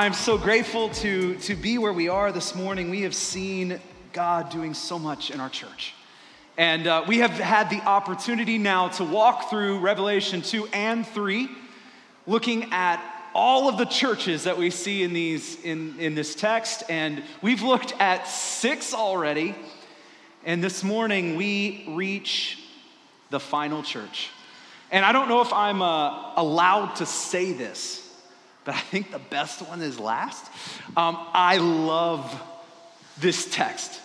I'm so grateful to, to be where we are this morning. We have seen God doing so much in our church. And uh, we have had the opportunity now to walk through Revelation 2 and 3, looking at all of the churches that we see in, these, in, in this text. And we've looked at six already. And this morning we reach the final church. And I don't know if I'm uh, allowed to say this, but I think the best one is last. Um, I love this text.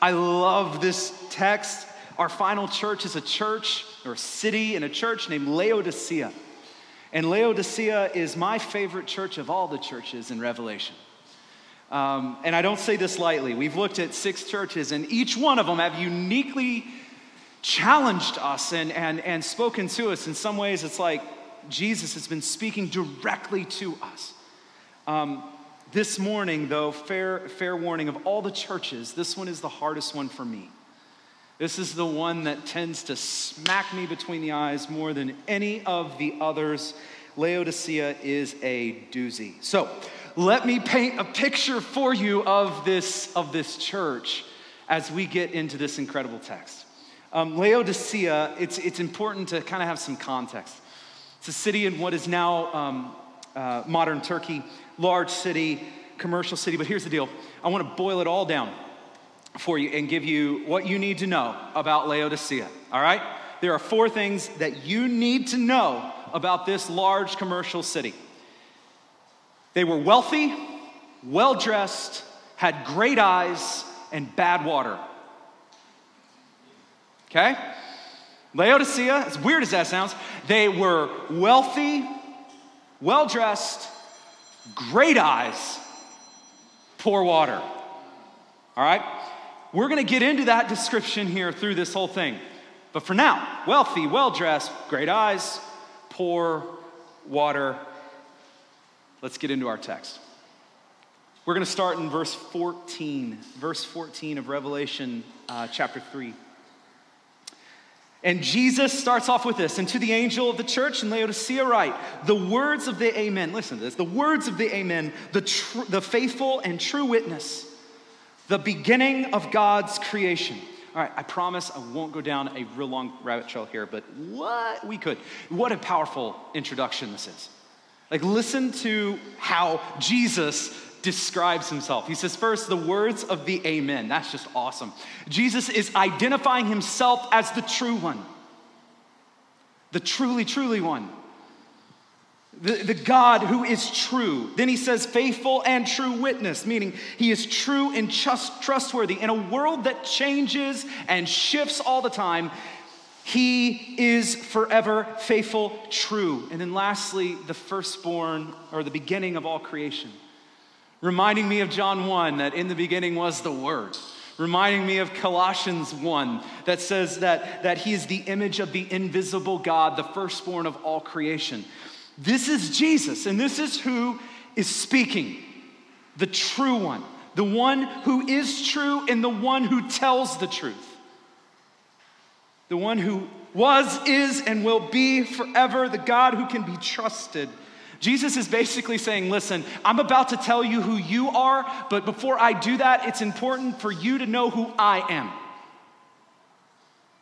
I love this text. Our final church is a church or a city and a church named Laodicea. And Laodicea is my favorite church of all the churches in Revelation. Um, and I don't say this lightly. We've looked at six churches, and each one of them have uniquely challenged us and, and, and spoken to us. In some ways, it's like Jesus has been speaking directly to us. Um, this morning, though, fair, fair warning of all the churches, this one is the hardest one for me. This is the one that tends to smack me between the eyes more than any of the others. Laodicea is a doozy. So, let me paint a picture for you of this, of this church as we get into this incredible text. Um, Laodicea, it's, it's important to kind of have some context. It's a city in what is now um, uh, modern Turkey, large city, commercial city. But here's the deal I want to boil it all down for you and give you what you need to know about Laodicea, all right? There are four things that you need to know about this large commercial city. They were wealthy, well dressed, had great eyes, and bad water. Okay? Laodicea, as weird as that sounds, they were wealthy, well dressed, great eyes, poor water. All right? We're going to get into that description here through this whole thing. But for now, wealthy, well dressed, great eyes, poor water. Let's get into our text. We're going to start in verse 14, verse 14 of Revelation uh, chapter 3. And Jesus starts off with this, and to the angel of the church in Laodicea, write, the words of the Amen. Listen to this the words of the Amen, the, tr- the faithful and true witness, the beginning of God's creation. All right, I promise I won't go down a real long rabbit trail here, but what we could. What a powerful introduction this is. Like, listen to how Jesus describes himself. He says, first, the words of the Amen. That's just awesome. Jesus is identifying himself as the true one, the truly, truly one. The, the God who is true. Then he says, faithful and true witness, meaning he is true and just, trustworthy. In a world that changes and shifts all the time, he is forever faithful, true. And then lastly, the firstborn or the beginning of all creation reminding me of John 1 that in the beginning was the Word, reminding me of Colossians 1 that says that, that He is the image of the invisible God, the firstborn of all creation. This is Jesus, and this is who is speaking. The true one, the one who is true, and the one who tells the truth. The one who was, is, and will be forever, the God who can be trusted Jesus is basically saying, Listen, I'm about to tell you who you are, but before I do that, it's important for you to know who I am.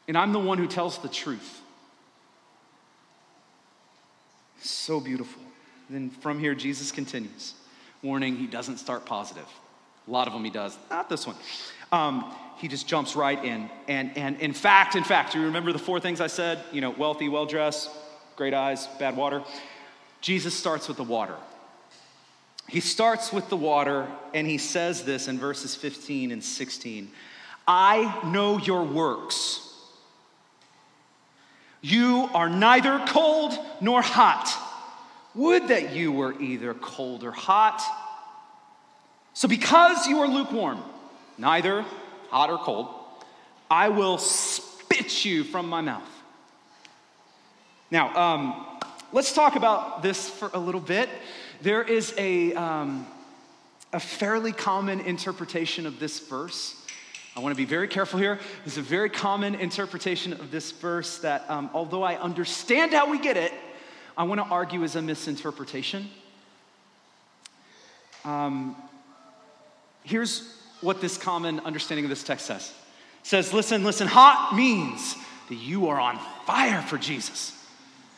And I'm the one who tells the truth. So beautiful. Then from here, Jesus continues, warning he doesn't start positive. A lot of them he does, not this one. Um, he just jumps right in. And, and in fact, in fact, do you remember the four things I said? You know, wealthy, well dressed, great eyes, bad water. Jesus starts with the water. He starts with the water and he says this in verses 15 and 16 I know your works. You are neither cold nor hot. Would that you were either cold or hot. So, because you are lukewarm neither hot or cold, I will spit you from my mouth. Now, um, let's talk about this for a little bit. There is a, um, a fairly common interpretation of this verse. I want to be very careful here. There's a very common interpretation of this verse that, um, although I understand how we get it, I want to argue is a misinterpretation. Um, here's what this common understanding of this text says it says, Listen, listen, hot means that you are on fire for Jesus.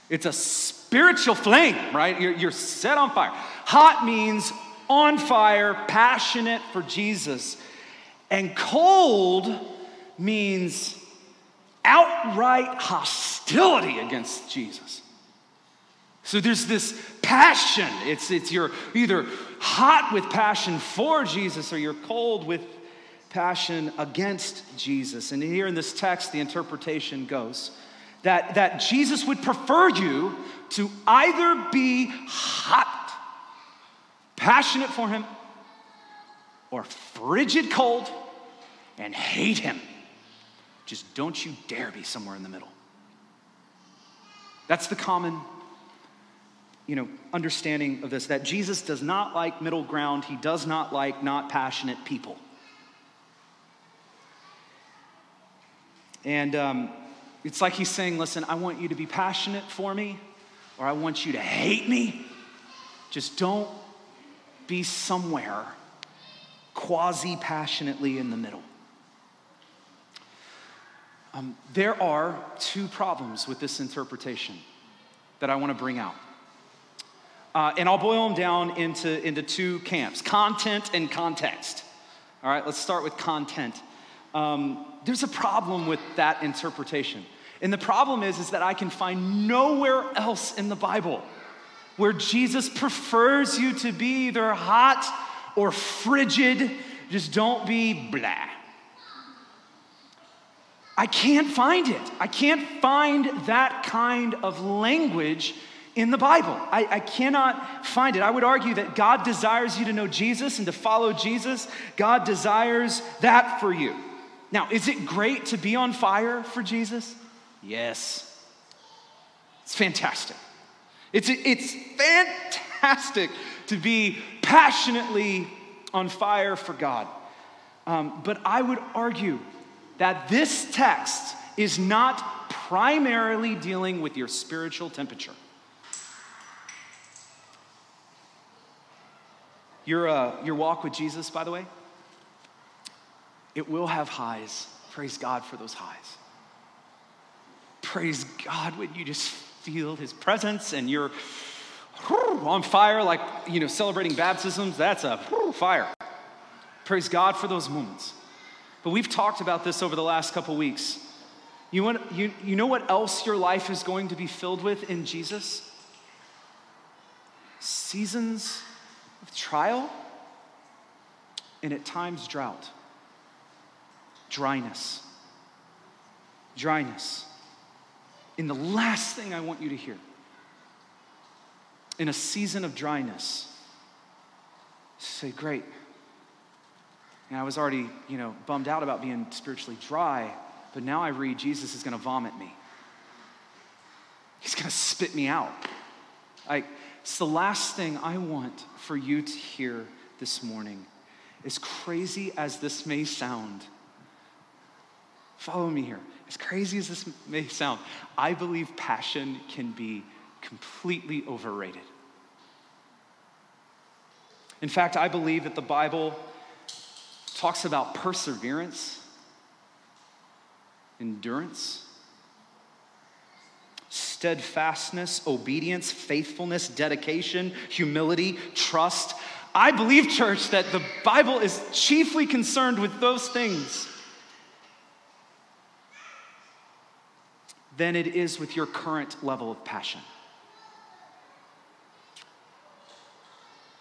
It's a spiritual flame, right? You're, you're set on fire. Hot means on fire, passionate for Jesus. And cold means outright hostility against Jesus. So there's this passion. It's, it's you're either hot with passion for Jesus or you're cold with passion against Jesus. And here in this text, the interpretation goes that, that Jesus would prefer you to either be hot, passionate for him, or frigid cold and hate him. Just don't you dare be somewhere in the middle. That's the common you know, understanding of this that Jesus does not like middle ground. He does not like not passionate people. And um, it's like he's saying, listen, I want you to be passionate for me, or I want you to hate me. Just don't be somewhere quasi passionately in the middle. Um, there are two problems with this interpretation that I want to bring out. Uh, and I'll boil them down into, into two camps content and context. All right, let's start with content. Um, there's a problem with that interpretation. And the problem is, is that I can find nowhere else in the Bible where Jesus prefers you to be either hot or frigid. Just don't be blah. I can't find it. I can't find that kind of language in the Bible. I, I, cannot find it. I would argue that God desires you to know Jesus and to follow Jesus. God desires that for you. Now, is it great to be on fire for Jesus? Yes. It's fantastic. It's, it's fantastic to be passionately on fire for God. Um, but I would argue that this text is not primarily dealing with your spiritual temperature. Your, uh, your walk with Jesus, by the way, it will have highs. Praise God for those highs praise God when you just feel his presence and you're on fire, like, you know, celebrating baptisms. That's a fire. Praise God for those moments. But we've talked about this over the last couple weeks. You, want, you, you know what else your life is going to be filled with in Jesus? Seasons of trial and at times drought, dryness. Dryness in the last thing I want you to hear. In a season of dryness, say, Great. And I was already, you know, bummed out about being spiritually dry, but now I read Jesus is going to vomit me. He's going to spit me out. I, it's the last thing I want for you to hear this morning. As crazy as this may sound, follow me here. As crazy as this may sound, I believe passion can be completely overrated. In fact, I believe that the Bible talks about perseverance, endurance, steadfastness, obedience, faithfulness, dedication, humility, trust. I believe, church, that the Bible is chiefly concerned with those things. Than it is with your current level of passion.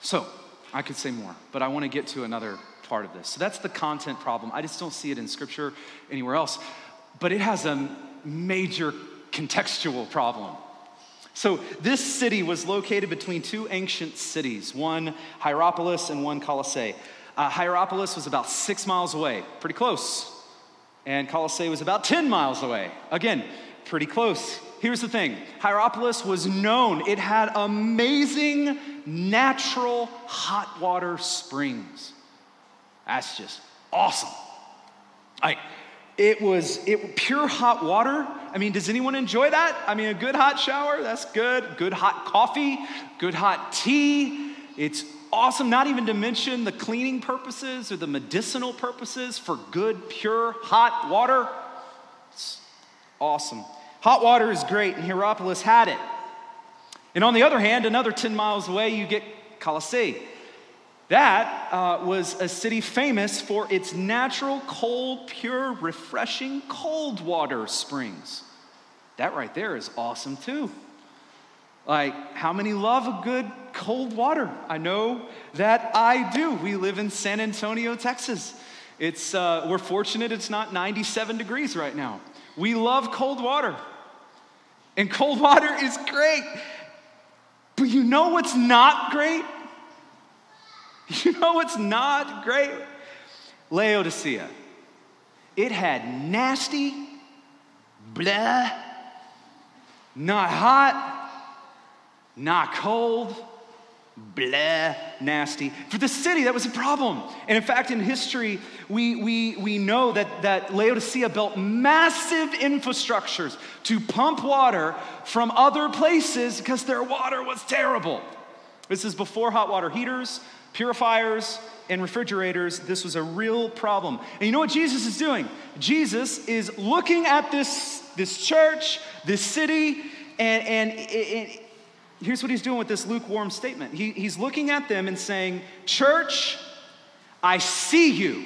So, I could say more, but I want to get to another part of this. So, that's the content problem. I just don't see it in Scripture anywhere else, but it has a major contextual problem. So, this city was located between two ancient cities, one Hierapolis and one Colossae. Uh, Hierapolis was about six miles away, pretty close. And Colossae was about 10 miles away. Again, pretty close. Here's the thing Hierapolis was known, it had amazing natural hot water springs. That's just awesome. I, it was it, pure hot water. I mean, does anyone enjoy that? I mean, a good hot shower, that's good. Good hot coffee, good hot tea. It's awesome, not even to mention the cleaning purposes or the medicinal purposes for good, pure, hot water. It's awesome. Hot water is great, and Hierapolis had it. And on the other hand, another 10 miles away, you get Colossae. That uh, was a city famous for its natural, cold, pure, refreshing cold water springs. That right there is awesome too. Like, how many love a good cold water? I know that I do. We live in San Antonio, Texas. It's, uh, we're fortunate it's not 97 degrees right now. We love cold water. And cold water is great. But you know what's not great? You know what's not great? Laodicea. It had nasty, blah, not hot, not cold, blah, nasty. For the city, that was a problem. And in fact, in history, we, we, we know that, that Laodicea built massive infrastructures to pump water from other places because their water was terrible. This is before hot water heaters, purifiers, and refrigerators. This was a real problem. And you know what Jesus is doing? Jesus is looking at this, this church, this city, and, and, and here's what he's doing with this lukewarm statement. He, he's looking at them and saying, Church, I see you.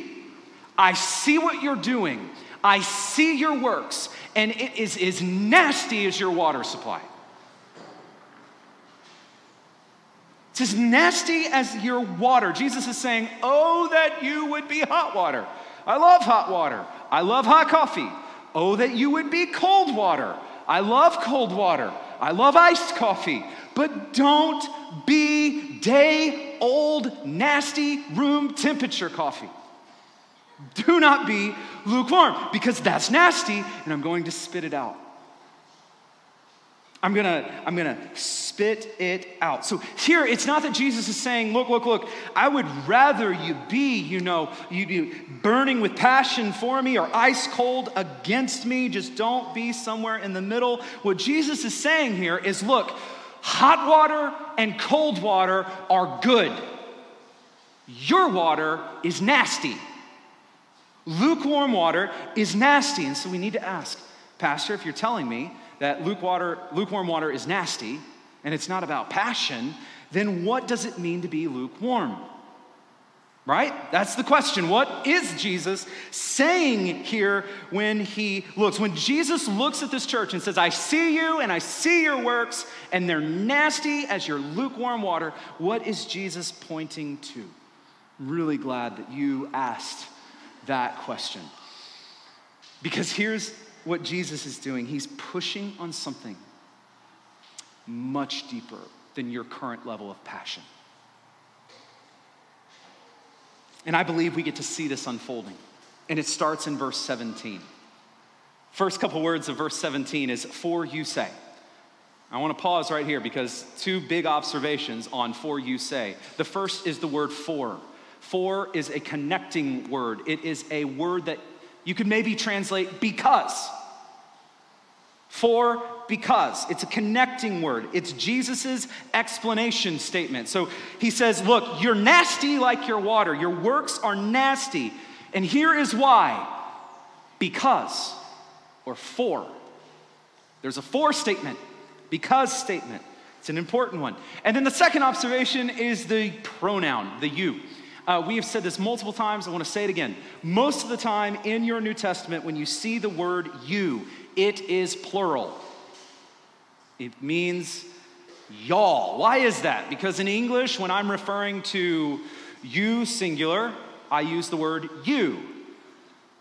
I see what you're doing. I see your works, and it is as nasty as your water supply. It's as nasty as your water. Jesus is saying, Oh, that you would be hot water. I love hot water. I love hot coffee. Oh, that you would be cold water. I love cold water. I love iced coffee. But don't be day old, nasty room temperature coffee. Do not be lukewarm because that's nasty and I'm going to spit it out. I'm gonna, I'm gonna spit it out. So here, it's not that Jesus is saying, look, look, look, I would rather you be, you know, you be burning with passion for me or ice cold against me. Just don't be somewhere in the middle. What Jesus is saying here is, look, hot water and cold water are good. Your water is nasty. Lukewarm water is nasty. And so we need to ask, Pastor, if you're telling me that lukewarm water is nasty and it's not about passion, then what does it mean to be lukewarm? Right? That's the question. What is Jesus saying here when he looks? When Jesus looks at this church and says, I see you and I see your works, and they're nasty as your lukewarm water, what is Jesus pointing to? I'm really glad that you asked that question. Because here's what Jesus is doing He's pushing on something much deeper than your current level of passion. And I believe we get to see this unfolding. And it starts in verse 17. First couple words of verse 17 is, For you say. I want to pause right here because two big observations on for you say. The first is the word for. For is a connecting word, it is a word that you could maybe translate because. For because. It's a connecting word. It's Jesus' explanation statement. So he says, Look, you're nasty like your water. Your works are nasty. And here is why because or for. There's a for statement, because statement. It's an important one. And then the second observation is the pronoun, the you. Uh, we have said this multiple times. I want to say it again. Most of the time in your New Testament, when you see the word you, it is plural. It means y'all. Why is that? Because in English, when I'm referring to you singular, I use the word you.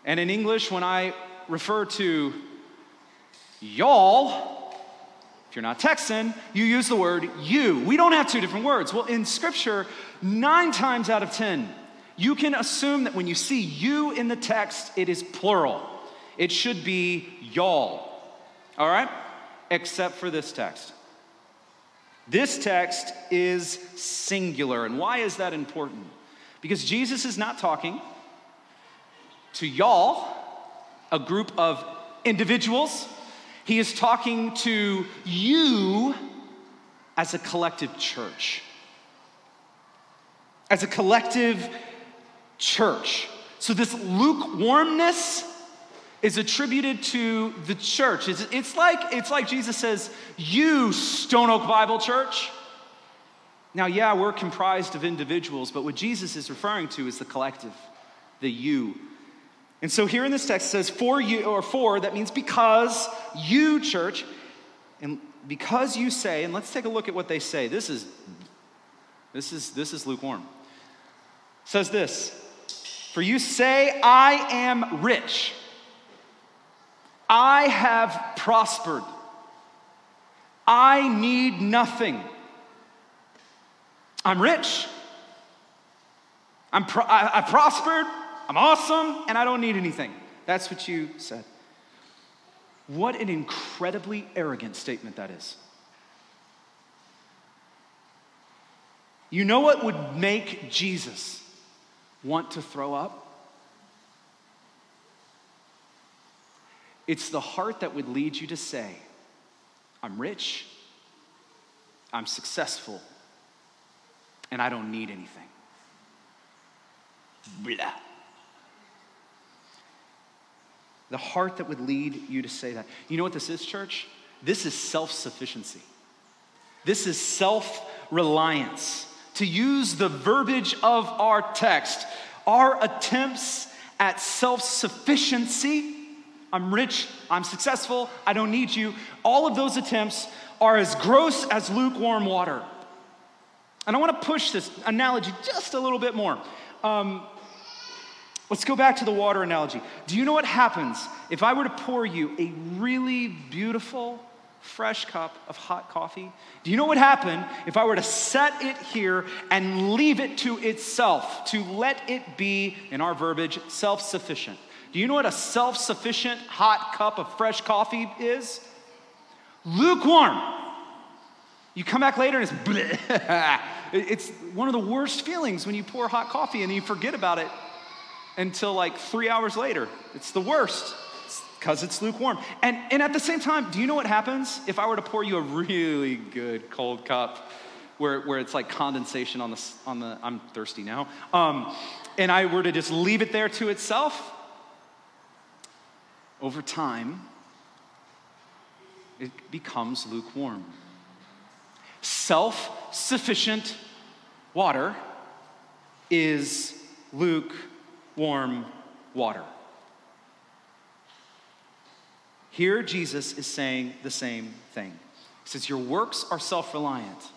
And in English, when I refer to y'all, if you're not Texan, you use the word you. We don't have two different words. Well, in Scripture, nine times out of ten, you can assume that when you see you in the text, it is plural. It should be y'all. All right? Except for this text. This text is singular. And why is that important? Because Jesus is not talking to y'all, a group of individuals. He is talking to you as a collective church. As a collective church. So, this lukewarmness is attributed to the church. It's, it's, like, it's like Jesus says, You, Stone Oak Bible Church. Now, yeah, we're comprised of individuals, but what Jesus is referring to is the collective, the you. And so here in this text it says, For you, or for, that means because you, church, and because you say, and let's take a look at what they say. This is this is this is lukewarm. It says this for you say, I am rich. I have prospered. I need nothing. I'm rich. I'm pro- I, I prospered. I'm awesome. And I don't need anything. That's what you said. What an incredibly arrogant statement that is. You know what would make Jesus want to throw up? It's the heart that would lead you to say, I'm rich, I'm successful, and I don't need anything. Blah. The heart that would lead you to say that. You know what this is, church? This is self sufficiency. This is self reliance. To use the verbiage of our text, our attempts at self sufficiency I'm rich, I'm successful, I don't need you. All of those attempts are as gross as lukewarm water. And I want to push this analogy just a little bit more. Um, let's go back to the water analogy. Do you know what happens if I were to pour you a really beautiful, fresh cup of hot coffee? Do you know what would happen if I were to set it here and leave it to itself, to let it be, in our verbiage, self sufficient? Do you know what a self sufficient hot cup of fresh coffee is? Lukewarm. You come back later and it's It's one of the worst feelings when you pour hot coffee and you forget about it until like three hours later. It's the worst because it's, it's lukewarm. And, and at the same time, do you know what happens if I were to pour you a really good cold cup where, where it's like condensation on the, on the I'm thirsty now, um, and I were to just leave it there to itself? Over time, it becomes lukewarm. Self sufficient water is lukewarm water. Here, Jesus is saying the same thing. He says, Your works are self reliant.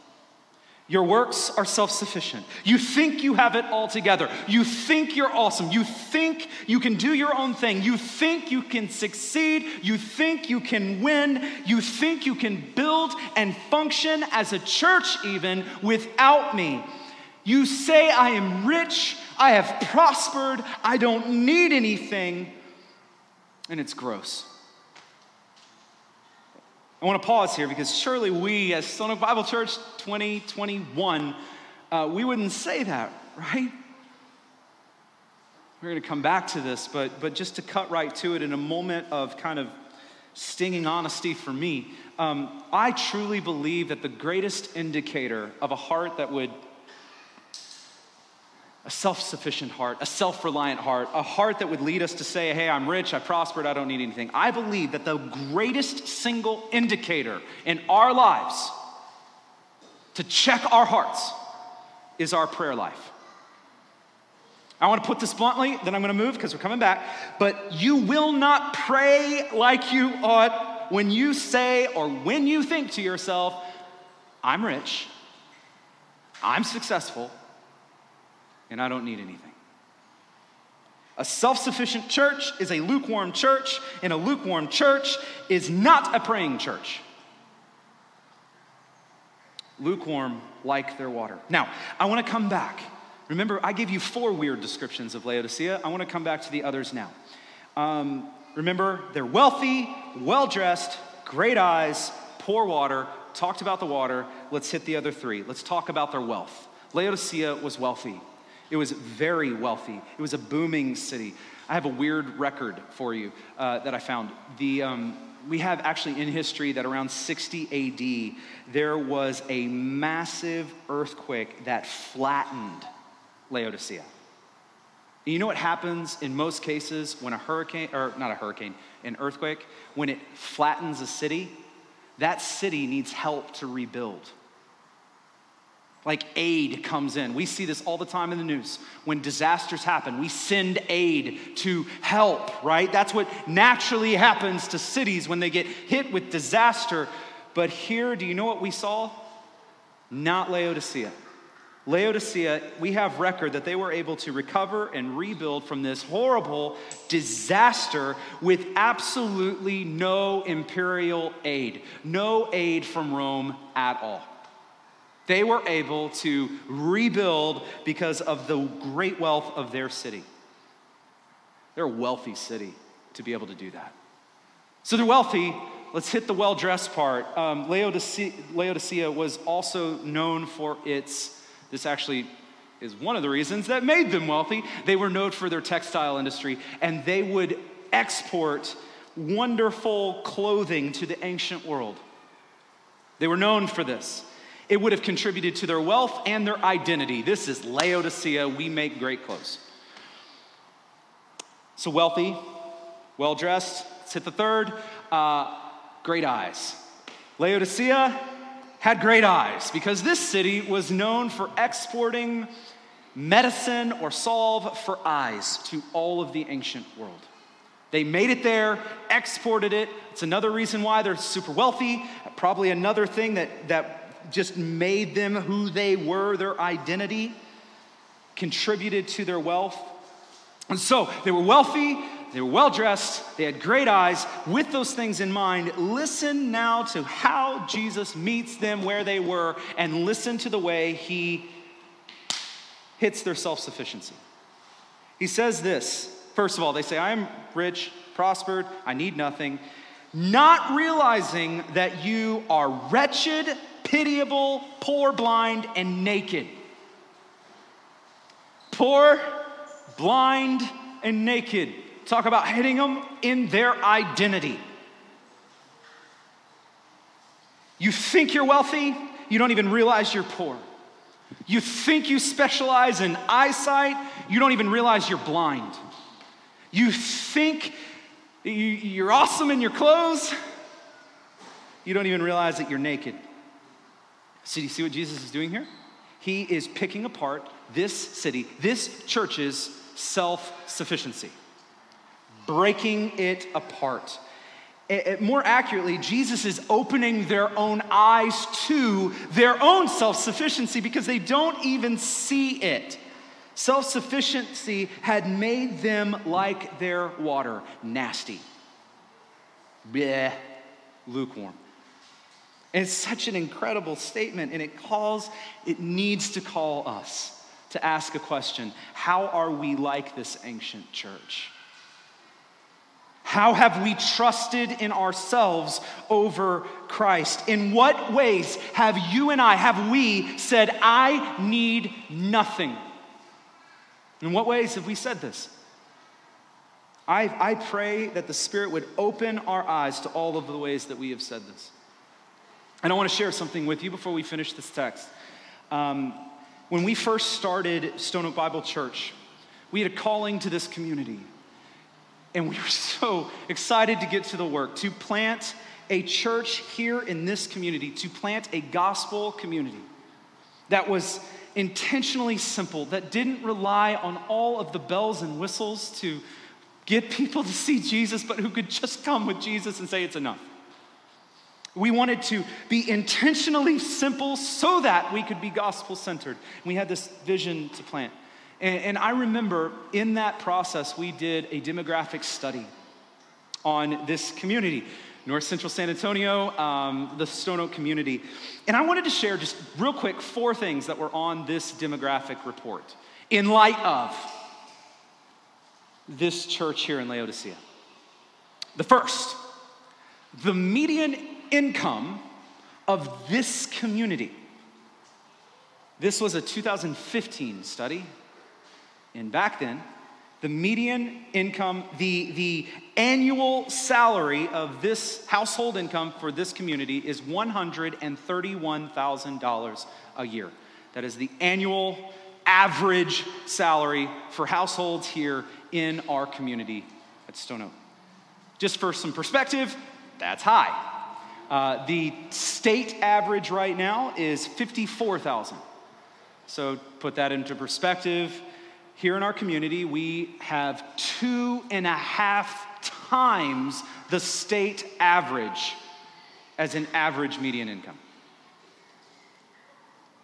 Your works are self sufficient. You think you have it all together. You think you're awesome. You think you can do your own thing. You think you can succeed. You think you can win. You think you can build and function as a church, even without me. You say, I am rich. I have prospered. I don't need anything. And it's gross. I want to pause here because surely we, as Stone Oak Bible Church 2021, uh, we wouldn't say that, right? We're going to come back to this, but, but just to cut right to it in a moment of kind of stinging honesty for me, um, I truly believe that the greatest indicator of a heart that would a self sufficient heart, a self reliant heart, a heart that would lead us to say, Hey, I'm rich, I prospered, I don't need anything. I believe that the greatest single indicator in our lives to check our hearts is our prayer life. I want to put this bluntly, then I'm going to move because we're coming back. But you will not pray like you ought when you say or when you think to yourself, I'm rich, I'm successful, and I don't need anything. A self sufficient church is a lukewarm church, and a lukewarm church is not a praying church. Lukewarm like their water. Now, I want to come back. Remember, I gave you four weird descriptions of Laodicea. I want to come back to the others now. Um, remember, they're wealthy, well dressed, great eyes, poor water, talked about the water. Let's hit the other three. Let's talk about their wealth. Laodicea was wealthy. It was very wealthy. It was a booming city. I have a weird record for you uh, that I found. The, um, we have actually in history that around 60 AD, there was a massive earthquake that flattened Laodicea. You know what happens in most cases when a hurricane, or not a hurricane, an earthquake, when it flattens a city? That city needs help to rebuild. Like aid comes in. We see this all the time in the news. When disasters happen, we send aid to help, right? That's what naturally happens to cities when they get hit with disaster. But here, do you know what we saw? Not Laodicea. Laodicea, we have record that they were able to recover and rebuild from this horrible disaster with absolutely no imperial aid, no aid from Rome at all. They were able to rebuild because of the great wealth of their city. They're a wealthy city to be able to do that. So they're wealthy. Let's hit the well dressed part. Um, Laodicea, Laodicea was also known for its this actually is one of the reasons that made them wealthy. They were known for their textile industry, and they would export wonderful clothing to the ancient world. They were known for this. It would have contributed to their wealth and their identity. This is Laodicea. We make great clothes. So wealthy, well dressed. Let's hit the third. Uh, great eyes. Laodicea, had great eyes because this city was known for exporting medicine or salve for eyes to all of the ancient world. They made it there, exported it. It's another reason why they're super wealthy. Probably another thing that, that just made them who they were, their identity, contributed to their wealth. And so they were wealthy, they were well dressed, they had great eyes. With those things in mind, listen now to how Jesus meets them where they were and listen to the way he hits their self sufficiency. He says this first of all, they say, I am rich, prospered, I need nothing, not realizing that you are wretched, pitiable, poor, blind, and naked. Poor, blind, and naked. Talk about hitting them in their identity. You think you're wealthy, you don't even realize you're poor. You think you specialize in eyesight, you don't even realize you're blind. You think you're awesome in your clothes, you don't even realize that you're naked. So, do you see what Jesus is doing here? He is picking apart this city, this church's self sufficiency breaking it apart. more accurately, Jesus is opening their own eyes to their own self sufficiency because they don't even see it. Self sufficiency had made them like their water nasty, bleh, lukewarm. And it's such an incredible statement, and it calls, it needs to call us to ask a question How are we like this ancient church? How have we trusted in ourselves over Christ? In what ways have you and I, have we said, I need nothing? In what ways have we said this? I, I pray that the Spirit would open our eyes to all of the ways that we have said this. And I want to share something with you before we finish this text. Um, when we first started Stone Oak Bible Church, we had a calling to this community. And we were so excited to get to the work, to plant a church here in this community, to plant a gospel community that was intentionally simple, that didn't rely on all of the bells and whistles to get people to see Jesus, but who could just come with Jesus and say it's enough. We wanted to be intentionally simple so that we could be gospel centered. We had this vision to plant. And, and I remember in that process, we did a demographic study on this community. North Central San Antonio, um, the Stone Oak community. And I wanted to share just real quick four things that were on this demographic report in light of this church here in Laodicea. The first, the median income of this community. This was a 2015 study. And back then, the median income, the, the annual salary of this household income for this community is $131,000 a year. That is the annual average salary for households here in our community at Stone Oak. Just for some perspective, that's high. Uh, the state average right now is 54,000. So put that into perspective. Here in our community, we have two and a half times the state average as an average median income.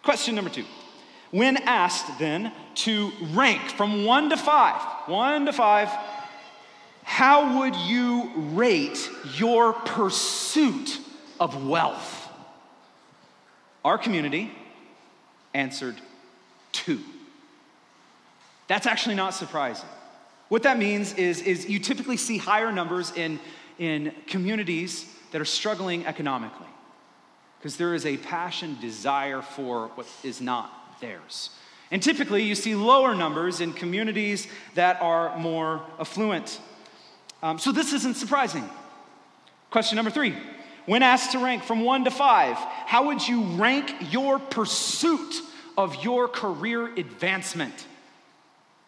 Question number two. When asked then to rank from one to five, one to five, how would you rate your pursuit of wealth? Our community answered two. That's actually not surprising. What that means is, is you typically see higher numbers in, in communities that are struggling economically because there is a passion, desire for what is not theirs. And typically, you see lower numbers in communities that are more affluent. Um, so, this isn't surprising. Question number three When asked to rank from one to five, how would you rank your pursuit of your career advancement?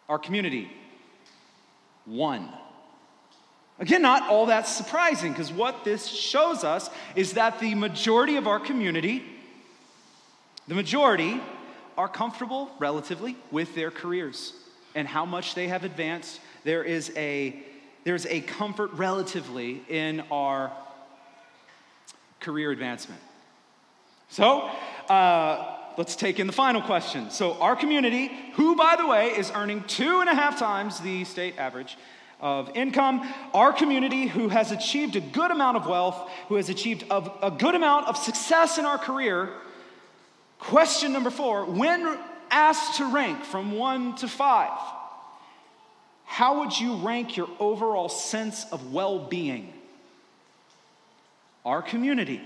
Our community, one. Again, not all that surprising, because what this shows us is that the majority of our community, the majority, are comfortable relatively with their careers and how much they have advanced. There is a, there's a comfort relatively in our career advancement. So, uh, let's take in the final question. So, our community, who, by the way, is earning two and a half times the state average of income, our community, who has achieved a good amount of wealth, who has achieved a, a good amount of success in our career, Question number four when asked to rank from one to five, how would you rank your overall sense of well being? Our community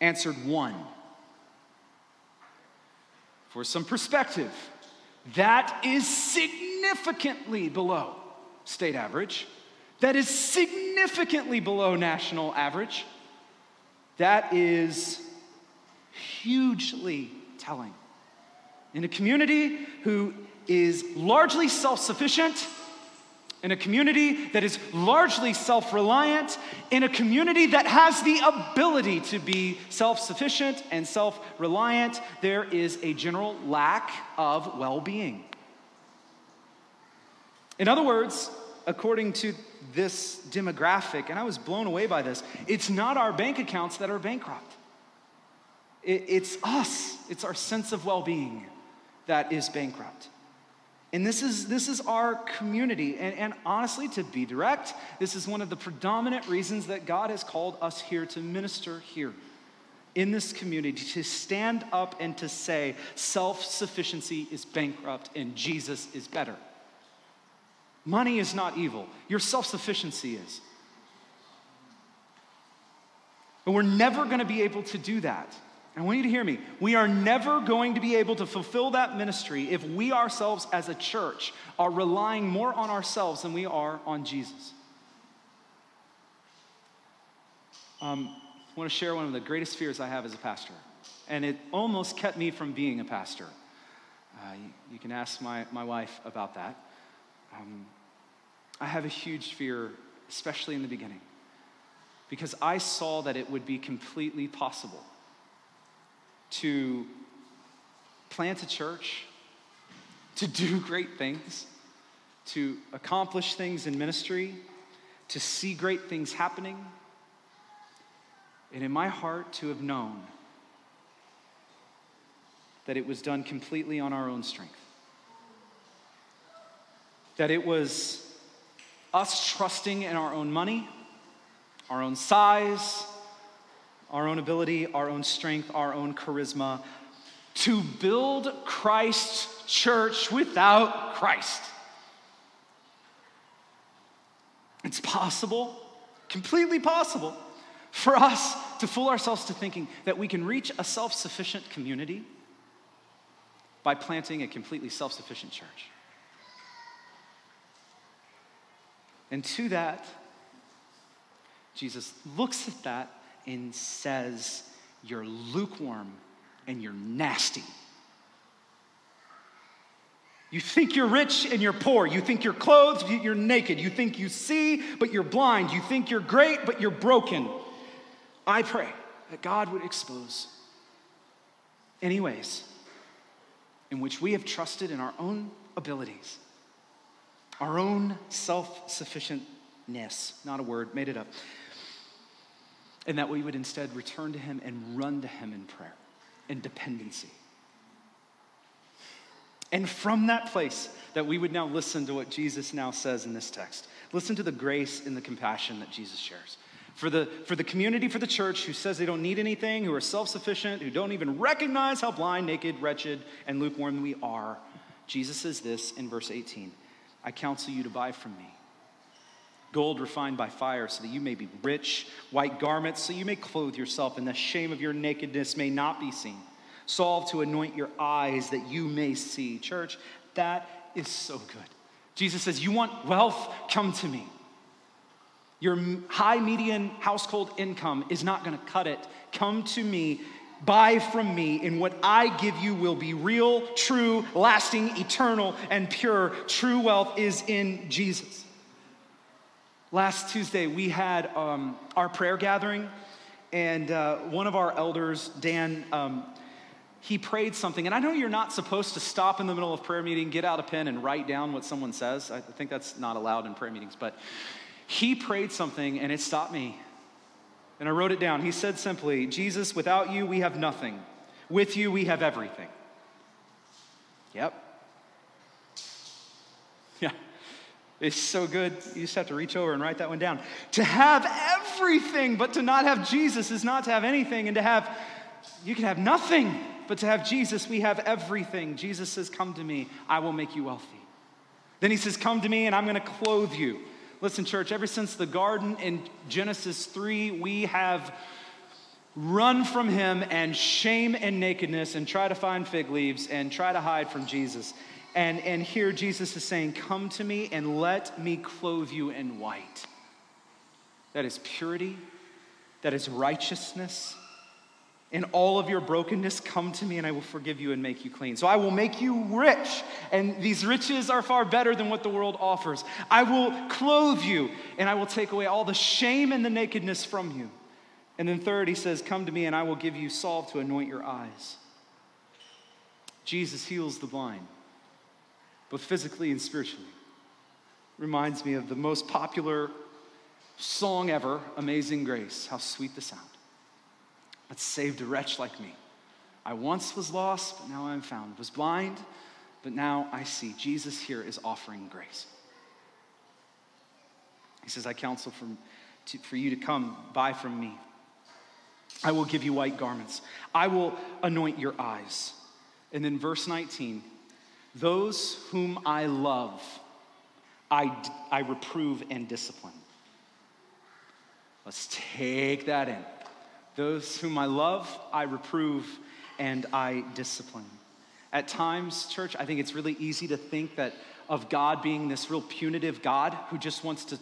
answered one. For some perspective, that is significantly below state average. That is significantly below national average. That is hugely telling. In a community who is largely self sufficient, in a community that is largely self reliant, in a community that has the ability to be self sufficient and self reliant, there is a general lack of well being. In other words, according to this demographic, and I was blown away by this. It's not our bank accounts that are bankrupt, it's us, it's our sense of well being that is bankrupt. And this is, this is our community. And, and honestly, to be direct, this is one of the predominant reasons that God has called us here to minister here in this community, to stand up and to say self sufficiency is bankrupt and Jesus is better. Money is not evil, your self sufficiency is. But we're never going to be able to do that. I want you to hear me. We are never going to be able to fulfill that ministry if we ourselves as a church are relying more on ourselves than we are on Jesus. Um, I want to share one of the greatest fears I have as a pastor, and it almost kept me from being a pastor. Uh, you, you, can ask my, my wife about that. Um, I have a huge fear, especially in the beginning, because I saw that it would be completely possible to plant a church, to do great things, to accomplish things in ministry, to see great things happening, and in my heart to have known that it was done completely on our own strength. That it was us trusting in our own money, our own size, our own ability, our own strength, our own charisma to build Christ's church without Christ. It's possible, completely possible, for us to fool ourselves to thinking that we can reach a self sufficient community by planting a completely self sufficient church. And to that, Jesus looks at that and says, You're lukewarm and you're nasty. You think you're rich and you're poor. You think you're clothed, you're naked. You think you see, but you're blind. You think you're great, but you're broken. I pray that God would expose any ways in which we have trusted in our own abilities, our own self sufficientness. Not a word, made it up. And that we would instead return to Him and run to Him in prayer and dependency. And from that place, that we would now listen to what Jesus now says in this text. Listen to the grace and the compassion that Jesus shares for the, for the community, for the church who says they don't need anything, who are self sufficient, who don't even recognize how blind, naked, wretched, and lukewarm we are. Jesus says this in verse 18 I counsel you to buy from me gold refined by fire, so that you may be rich, white garments, so you may clothe yourself, and the shame of your nakedness may not be seen. Salve to anoint your eyes that you may see. Church, that is so good. Jesus says, You want wealth? Come to me. Your high median household income is not to cut it. Come to me, buy from me, and what I give you will be real, true, lasting, eternal, and pure. True wealth is in Jesus. Last Tuesday, we had um, our prayer gathering, and uh, one of our elders, Dan, um, he prayed something. And I know you're not supposed to stop in the middle of prayer meeting, get out a pen, and write down what someone says. I think that's not allowed in prayer meetings, but he prayed something and it stopped me. And I wrote it down. He said simply, Jesus, without you, we have nothing. With you, we have everything. Yep. Yeah. It's so good. You just have to reach over and write that one down. To have everything, but to not have Jesus is not to have anything. And to have, you can have nothing, but to have Jesus, we have everything. Jesus says, Come to me, I will make you wealthy. Then he says, Come to me, and I'm going to clothe you. Listen, church, ever since the garden in Genesis 3, we have run from him and shame and nakedness and try to find fig leaves and try to hide from Jesus. And, and here Jesus is saying, Come to me and let me clothe you in white. That is purity, that is righteousness, in all of your brokenness, come to me and I will forgive you and make you clean. So I will make you rich, and these riches are far better than what the world offers. I will clothe you, and I will take away all the shame and the nakedness from you. And then, third, he says, Come to me and I will give you salve to anoint your eyes. Jesus heals the blind, both physically and spiritually. Reminds me of the most popular song ever, Amazing Grace. How sweet the sound that saved a wretch like me. I once was lost, but now I'm found. Was blind, but now I see. Jesus here is offering grace. He says, I counsel for, to, for you to come buy from me. I will give you white garments. I will anoint your eyes. And then verse 19, those whom I love, I, I reprove and discipline. Let's take that in. Those whom I love, I reprove and I discipline. At times, church, I think it's really easy to think that of God being this real punitive God who just wants to,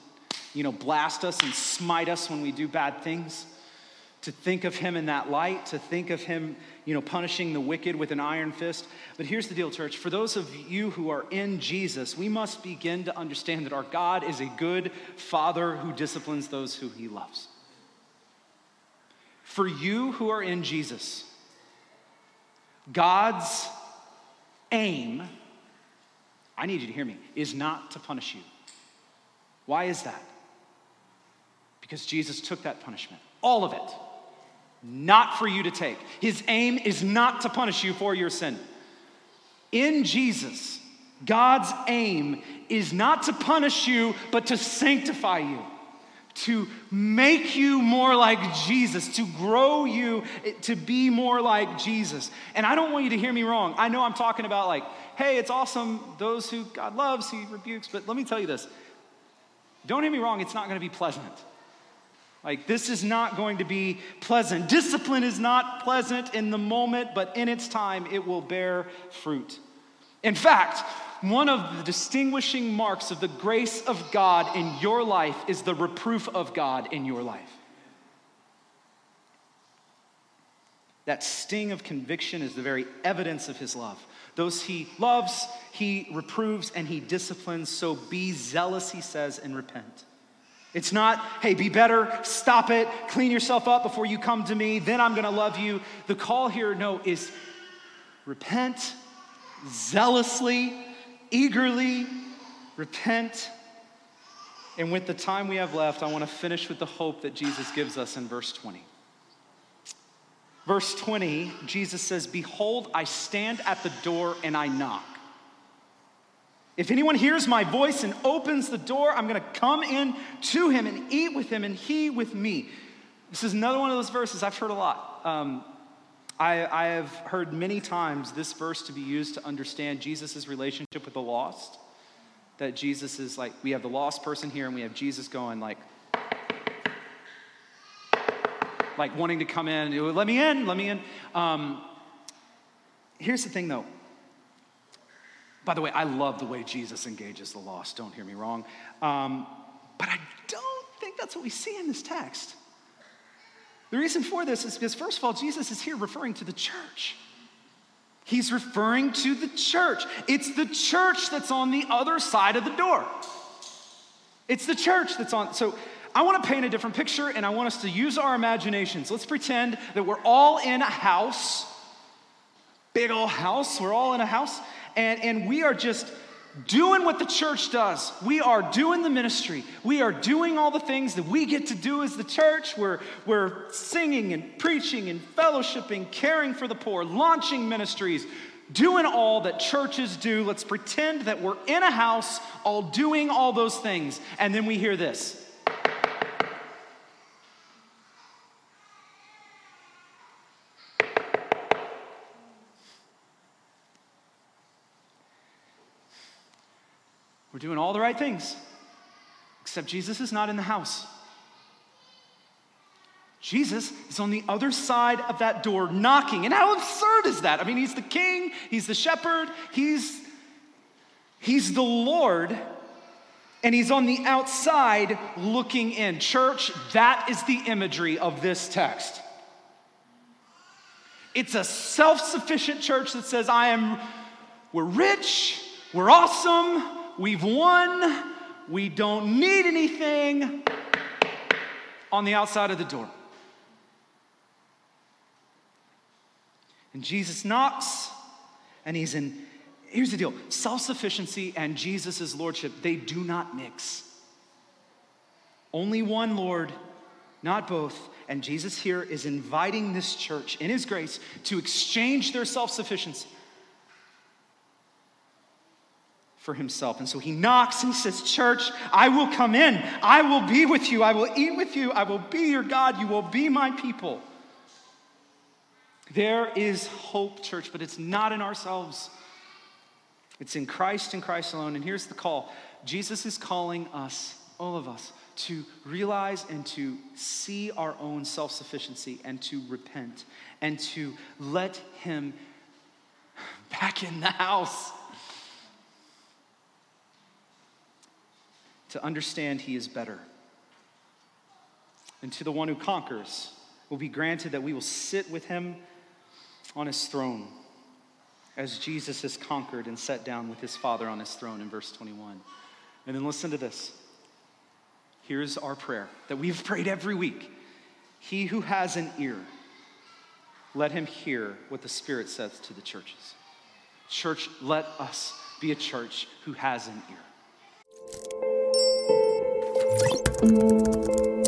you know, blast us and smite us when we do bad things. To think of him in that light, to think of him, you know, punishing the wicked with an iron fist. But here's the deal, church. For those of you who are in Jesus, we must begin to understand that our God is a good father who disciplines those who he loves. For you who are in Jesus, God's aim, I need you to hear me, is not to punish you. Why is that? Because Jesus took that punishment, all of it, not for you to take. His aim is not to punish you for your sin. In Jesus, God's aim is not to punish you, but to sanctify you, to make you more like Jesus, to grow you eh, to be more like Jesus. And I don't want you to hear me wrong. I know I'm talking about like, hey, it's awesome, those who God loves, He rebukes, but let me tell you this. Don't hear me wrong, it's not going to be pleasant. Like, this is not going to be pleasant. Discipline is not pleasant in the moment, but in its time, it will bear fruit. In fact, one of the distinguishing marks of the grace of God in your life is the reproof of God in your life. That sting of conviction is the very evidence of his love. Those he loves, he reproves and he disciplines. So be zealous, he says, and repent. It's not, hey, be better, stop it, clean yourself up before you come to me, then I'm gonna love you. The call here, no, is repent zealously, eagerly, repent. And with the time we have left, I wanna finish with the hope that Jesus gives us in verse 20. Verse 20, Jesus says, Behold, I stand at the door and I knock. If anyone hears my voice and opens the door, I'm going to come in to him and eat with him and he with me. This is another one of those verses I've heard a lot. Um, I, I have heard many times this verse to be used to understand Jesus' relationship with the lost. That Jesus is like, we have the lost person here and we have Jesus going like, like wanting to come in, let me in, let me in. Um, here's the thing though by the way, I love the way Jesus engages the lost, don't hear me wrong. Um, but I don't think that's what we see in this text. The reason for this is because, first of all, Jesus is here referring to the church. He's referring to the church. It's the church that's on the other side of the door. It's the church that's on. So I want to paint a different picture and I want us to use our imaginations. Let's pretend that we're all in a house, big old house. We're all in a house and, and we are just doing what the church does. We are doing the ministry. We are doing all the things that we get to do as the church. We're, we're singing and preaching and fellowshipping, caring for the poor, launching ministries, doing all that churches do. Let's pretend that we're in a house, all doing all those things. And then we hear this. We're doing all the right things, except Jesus is not in the house. Jesus is on the other side of that door knocking. And how absurd is that? I mean, he's the king, he's the shepherd, he's he's the Lord, and he's on the outside looking in. Church, that is the imagery of this text. It's a self-sufficient church that says, I am we're rich, we're awesome, We've won. We don't need anything on the outside of the door. And Jesus knocks, and he's in. Here's the deal self sufficiency and Jesus' lordship, they do not mix. Only one Lord, not both. And Jesus here is inviting this church in his grace to exchange their self sufficiency for himself. And so he knocks and he says, Church, I will come in. I will be with you. I will eat with you. I will be your God. You will be my people. There is hope, church, but it's not in ourselves. It's in Christ and Christ alone. And here's the call Jesus is calling us, all of us, to realize and to see our own self sufficiency and to repent and to let Him back in the house. To understand he is better. And to the one who conquers will be granted that we will sit with him on his throne as Jesus has conquered and sat down with his Father on his throne in verse 21. And then listen to this. Here's our prayer that we've prayed every week. He who has an ear, let him hear what the Spirit says to the churches. Church, let us be a church who has an ear. thank you